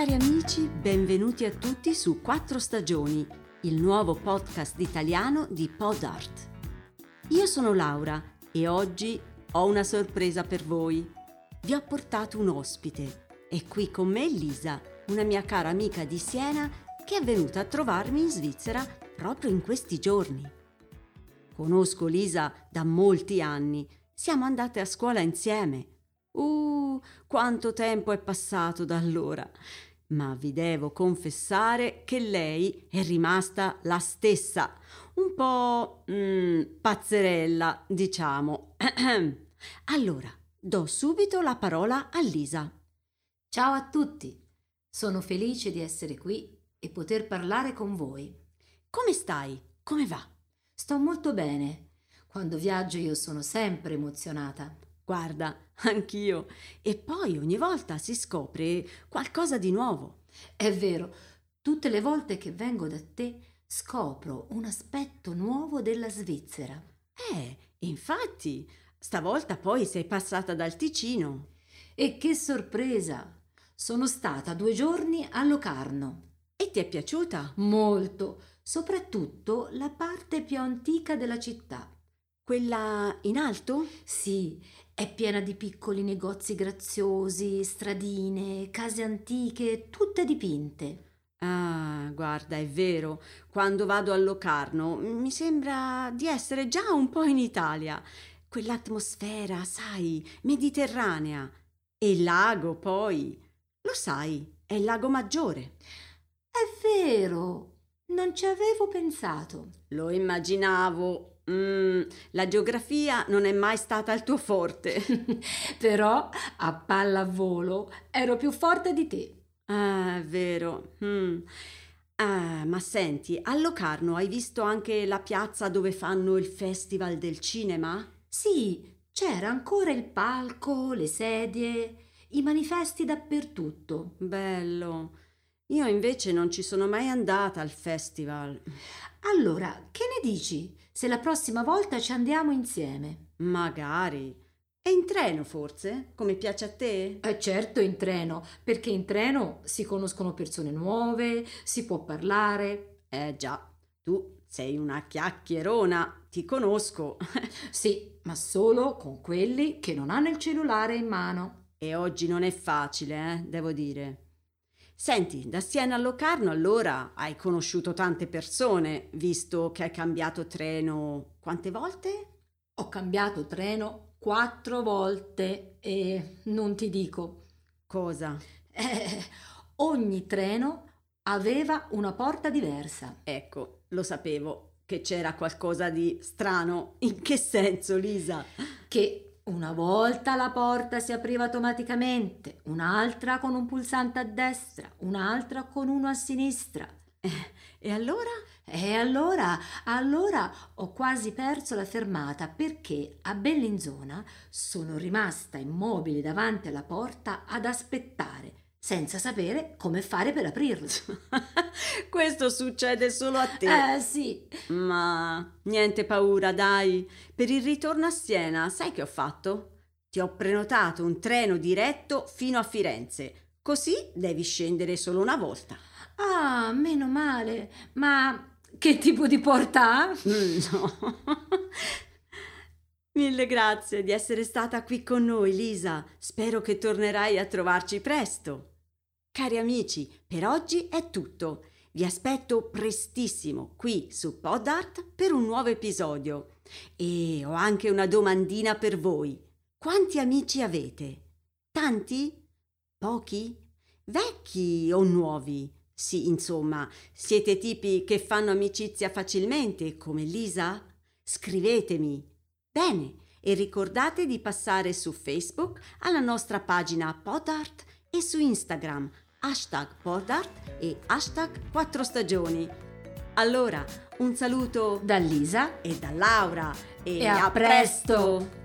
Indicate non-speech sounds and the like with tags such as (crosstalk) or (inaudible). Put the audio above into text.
Cari amici, benvenuti a tutti su Quattro Stagioni, il nuovo podcast italiano di Pod Art. Io sono Laura e oggi ho una sorpresa per voi. Vi ho portato un ospite. È qui con me Lisa, una mia cara amica di Siena che è venuta a trovarmi in Svizzera proprio in questi giorni. Conosco Lisa da molti anni, siamo andate a scuola insieme. Uh, quanto tempo è passato da allora! Ma vi devo confessare che lei è rimasta la stessa, un po' mm, pazzerella, diciamo. (clears throat) allora, do subito la parola a Lisa. Ciao a tutti, sono felice di essere qui e poter parlare con voi. Come stai? Come va? Sto molto bene. Quando viaggio io sono sempre emozionata. Guarda, anch'io. E poi ogni volta si scopre qualcosa di nuovo. È vero, tutte le volte che vengo da te scopro un aspetto nuovo della Svizzera. Eh, infatti, stavolta poi sei passata dal Ticino. E che sorpresa! Sono stata due giorni a Locarno. E ti è piaciuta? Molto, soprattutto la parte più antica della città. Quella in alto? Sì, è piena di piccoli negozi graziosi, stradine, case antiche, tutte dipinte. Ah, guarda, è vero, quando vado a Locarno mi sembra di essere già un po' in Italia. Quell'atmosfera, sai, mediterranea. E il lago, poi. Lo sai, è il lago Maggiore. È vero, non ci avevo pensato. Lo immaginavo. Mm, la geografia non è mai stata il tuo forte. (laughs) Però a pallavolo ero più forte di te. Ah, è vero. Mm. Ah, ma senti, a Locarno hai visto anche la piazza dove fanno il festival del cinema? Sì, c'era ancora il palco, le sedie, i manifesti dappertutto. Bello. Io invece non ci sono mai andata al festival. Allora, che ne dici se la prossima volta ci andiamo insieme? Magari. E in treno forse? Come piace a te? Eh certo in treno, perché in treno si conoscono persone nuove, si può parlare. Eh già, tu sei una chiacchierona, ti conosco. (laughs) sì, ma solo con quelli che non hanno il cellulare in mano. E oggi non è facile, eh, devo dire. Senti, da Siena a Locarno allora hai conosciuto tante persone, visto che hai cambiato treno quante volte? Ho cambiato treno quattro volte e non ti dico. Cosa? Eh, ogni treno aveva una porta diversa. Ecco, lo sapevo che c'era qualcosa di strano. In che senso, Lisa? Che una volta la porta si apriva automaticamente, un'altra con un pulsante a destra, un'altra con uno a sinistra. Eh, e allora? E allora, allora ho quasi perso la fermata perché a Bellinzona sono rimasta immobile davanti alla porta ad aspettare senza sapere come fare per aprirlo. (laughs) Questo succede solo a te. Eh sì. Ma niente paura, dai. Per il ritorno a Siena, sai che ho fatto? Ti ho prenotato un treno diretto fino a Firenze. Così devi scendere solo una volta. Ah, meno male. Ma che tipo di porta? Mm, no. (laughs) Mille grazie di essere stata qui con noi, Lisa. Spero che tornerai a trovarci presto. Cari amici, per oggi è tutto. Vi aspetto prestissimo qui su Podart per un nuovo episodio. E ho anche una domandina per voi. Quanti amici avete? Tanti? Pochi? Vecchi o nuovi? Sì, insomma, siete tipi che fanno amicizia facilmente, come Lisa? Scrivetemi. Bene, e ricordate di passare su Facebook alla nostra pagina Podart e su Instagram hashtag Podart e hashtag 4 stagioni. Allora, un saluto da Lisa e da Laura e, e a, a presto. presto.